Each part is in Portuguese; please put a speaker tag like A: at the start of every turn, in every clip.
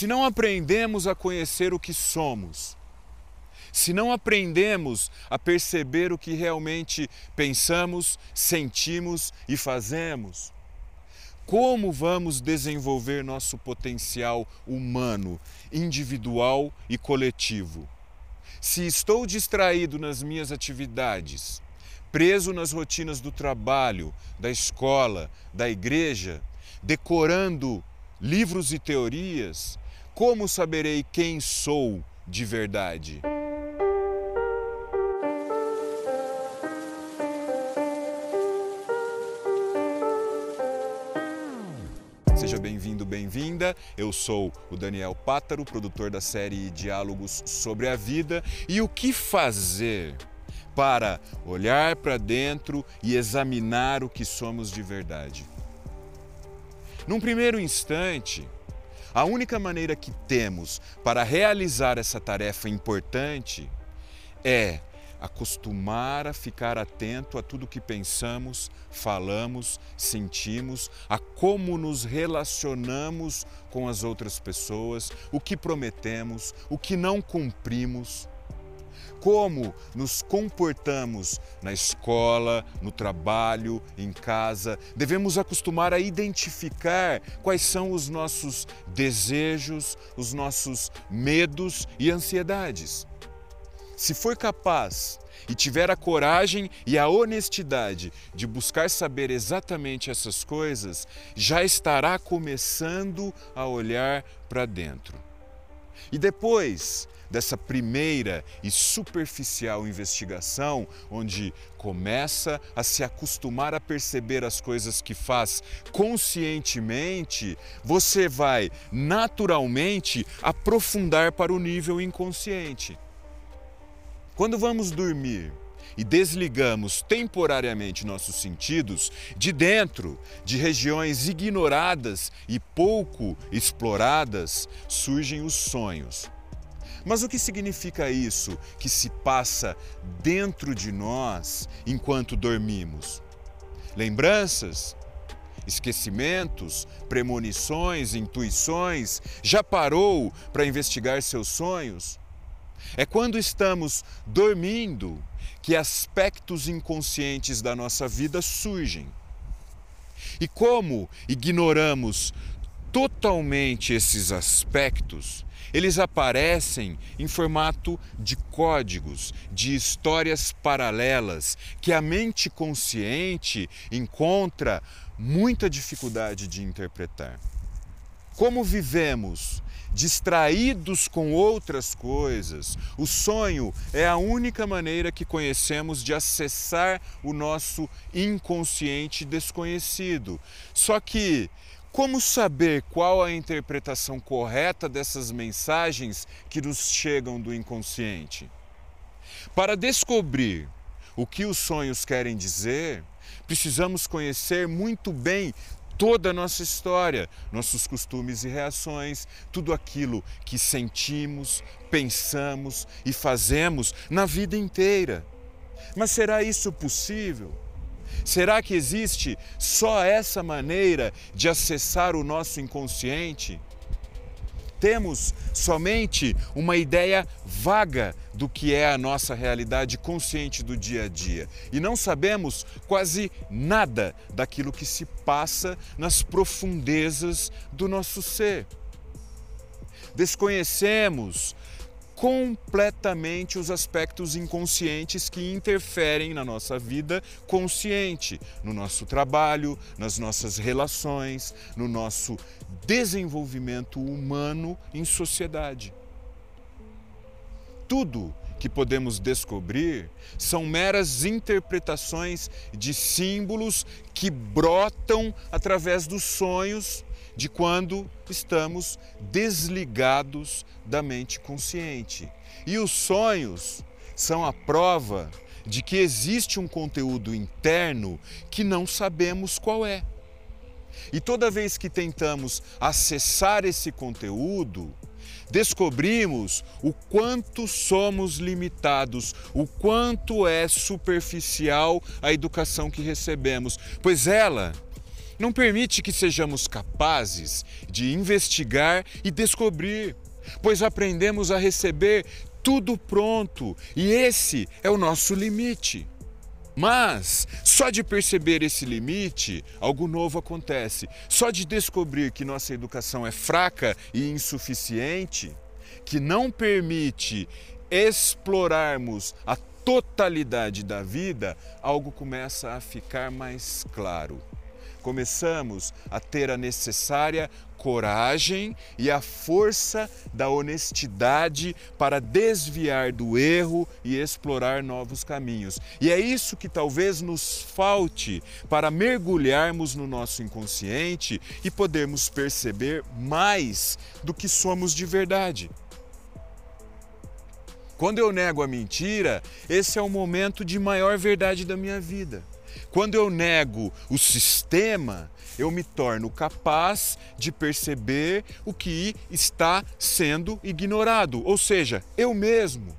A: se não aprendemos a conhecer o que somos, se não aprendemos a perceber o que realmente pensamos, sentimos e fazemos, como vamos desenvolver nosso potencial humano, individual e coletivo? Se estou distraído nas minhas atividades, preso nas rotinas do trabalho, da escola, da igreja, decorando livros e teorias, como saberei quem sou de verdade? Seja bem-vindo, bem-vinda. Eu sou o Daniel Pátaro, produtor da série Diálogos sobre a Vida. E o que fazer para olhar para dentro e examinar o que somos de verdade? Num primeiro instante, a única maneira que temos para realizar essa tarefa importante é acostumar a ficar atento a tudo que pensamos, falamos, sentimos, a como nos relacionamos com as outras pessoas, o que prometemos, o que não cumprimos. Como nos comportamos na escola, no trabalho, em casa, devemos acostumar a identificar quais são os nossos desejos, os nossos medos e ansiedades se for capaz e tiver a coragem e a honestidade de buscar saber exatamente essas coisas, já estará começando a olhar para dentro. E depois dessa primeira e superficial investigação, onde começa a se acostumar a perceber as coisas que faz conscientemente, você vai naturalmente aprofundar para o nível inconsciente. Quando vamos dormir e desligamos temporariamente nossos sentidos, de dentro de regiões ignoradas e pouco exploradas surgem os sonhos. Mas o que significa isso que se passa dentro de nós enquanto dormimos? Lembranças? Esquecimentos, premonições, intuições? Já parou para investigar seus sonhos? É quando estamos dormindo que aspectos inconscientes da nossa vida surgem. E como ignoramos totalmente esses aspectos, eles aparecem em formato de códigos, de histórias paralelas que a mente consciente encontra muita dificuldade de interpretar. Como vivemos distraídos com outras coisas. O sonho é a única maneira que conhecemos de acessar o nosso inconsciente desconhecido. Só que como saber qual a interpretação correta dessas mensagens que nos chegam do inconsciente? Para descobrir o que os sonhos querem dizer, precisamos conhecer muito bem toda a nossa história, nossos costumes e reações, tudo aquilo que sentimos, pensamos e fazemos na vida inteira. Mas será isso possível? Será que existe só essa maneira de acessar o nosso inconsciente? Temos somente uma ideia vaga do que é a nossa realidade consciente do dia a dia e não sabemos quase nada daquilo que se passa nas profundezas do nosso ser. Desconhecemos completamente os aspectos inconscientes que interferem na nossa vida consciente, no nosso trabalho, nas nossas relações, no nosso desenvolvimento humano em sociedade. Tudo que podemos descobrir são meras interpretações de símbolos que brotam através dos sonhos de quando estamos desligados da mente consciente. E os sonhos são a prova de que existe um conteúdo interno que não sabemos qual é. E toda vez que tentamos acessar esse conteúdo, descobrimos o quanto somos limitados, o quanto é superficial a educação que recebemos, pois ela não permite que sejamos capazes de investigar e descobrir, pois aprendemos a receber tudo pronto e esse é o nosso limite. Mas só de perceber esse limite, algo novo acontece. Só de descobrir que nossa educação é fraca e insuficiente, que não permite explorarmos a totalidade da vida, algo começa a ficar mais claro começamos a ter a necessária coragem e a força da honestidade para desviar do erro e explorar novos caminhos. E é isso que talvez nos falte para mergulharmos no nosso inconsciente e podermos perceber mais do que somos de verdade. Quando eu nego a mentira, esse é o momento de maior verdade da minha vida. Quando eu nego o sistema, eu me torno capaz de perceber o que está sendo ignorado, ou seja, eu mesmo.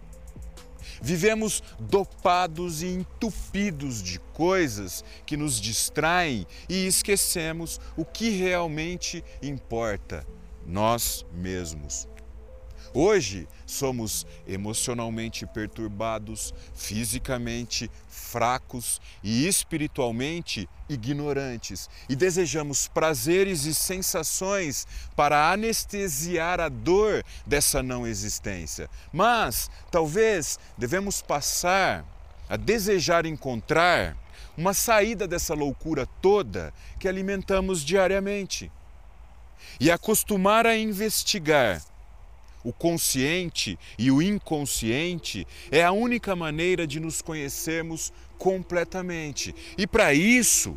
A: Vivemos dopados e entupidos de coisas que nos distraem e esquecemos o que realmente importa, nós mesmos. Hoje somos emocionalmente perturbados, fisicamente fracos e espiritualmente ignorantes e desejamos prazeres e sensações para anestesiar a dor dessa não existência. Mas talvez devemos passar a desejar encontrar uma saída dessa loucura toda que alimentamos diariamente e acostumar a investigar o consciente e o inconsciente é a única maneira de nos conhecermos completamente. E para isso,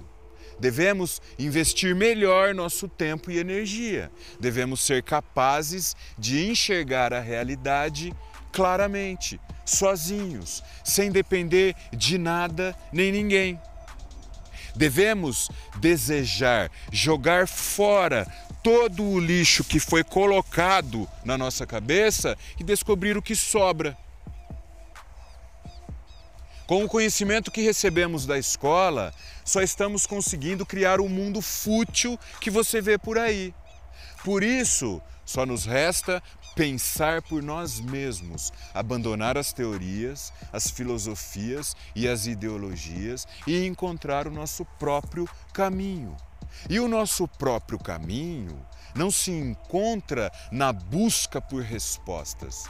A: devemos investir melhor nosso tempo e energia. Devemos ser capazes de enxergar a realidade claramente, sozinhos, sem depender de nada nem ninguém. Devemos desejar jogar fora todo o lixo que foi colocado na nossa cabeça e descobrir o que sobra. Com o conhecimento que recebemos da escola, só estamos conseguindo criar o mundo fútil que você vê por aí. Por isso, só nos resta pensar por nós mesmos, abandonar as teorias, as filosofias e as ideologias e encontrar o nosso próprio caminho. E o nosso próprio caminho não se encontra na busca por respostas,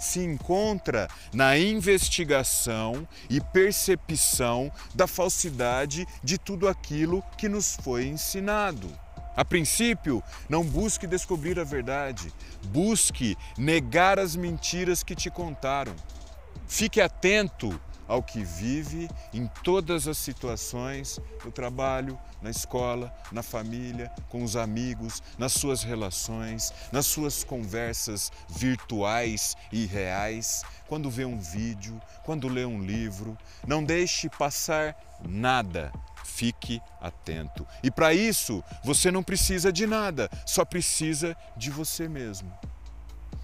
A: se encontra na investigação e percepção da falsidade de tudo aquilo que nos foi ensinado. A princípio, não busque descobrir a verdade, busque negar as mentiras que te contaram. Fique atento ao que vive em todas as situações, no trabalho, na escola, na família, com os amigos, nas suas relações, nas suas conversas virtuais e reais, quando vê um vídeo, quando lê um livro. Não deixe passar nada. Fique atento. E para isso, você não precisa de nada, só precisa de você mesmo.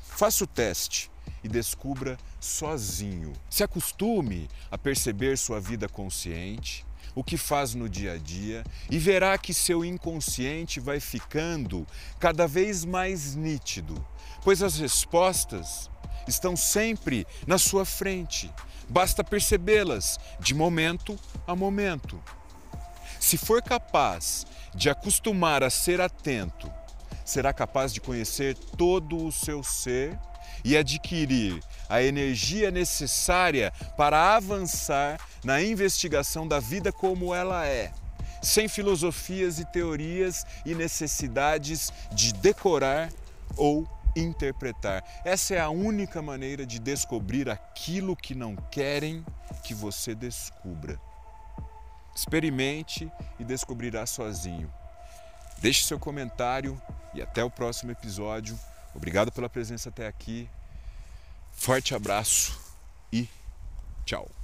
A: Faça o teste e descubra sozinho. Se acostume a perceber sua vida consciente, o que faz no dia a dia e verá que seu inconsciente vai ficando cada vez mais nítido, pois as respostas estão sempre na sua frente. Basta percebê-las de momento a momento. Se for capaz de acostumar a ser atento, será capaz de conhecer todo o seu ser e adquirir a energia necessária para avançar na investigação da vida como ela é, sem filosofias e teorias e necessidades de decorar ou interpretar. Essa é a única maneira de descobrir aquilo que não querem que você descubra. Experimente e descobrirá sozinho. Deixe seu comentário e até o próximo episódio. Obrigado pela presença até aqui. Forte abraço e tchau.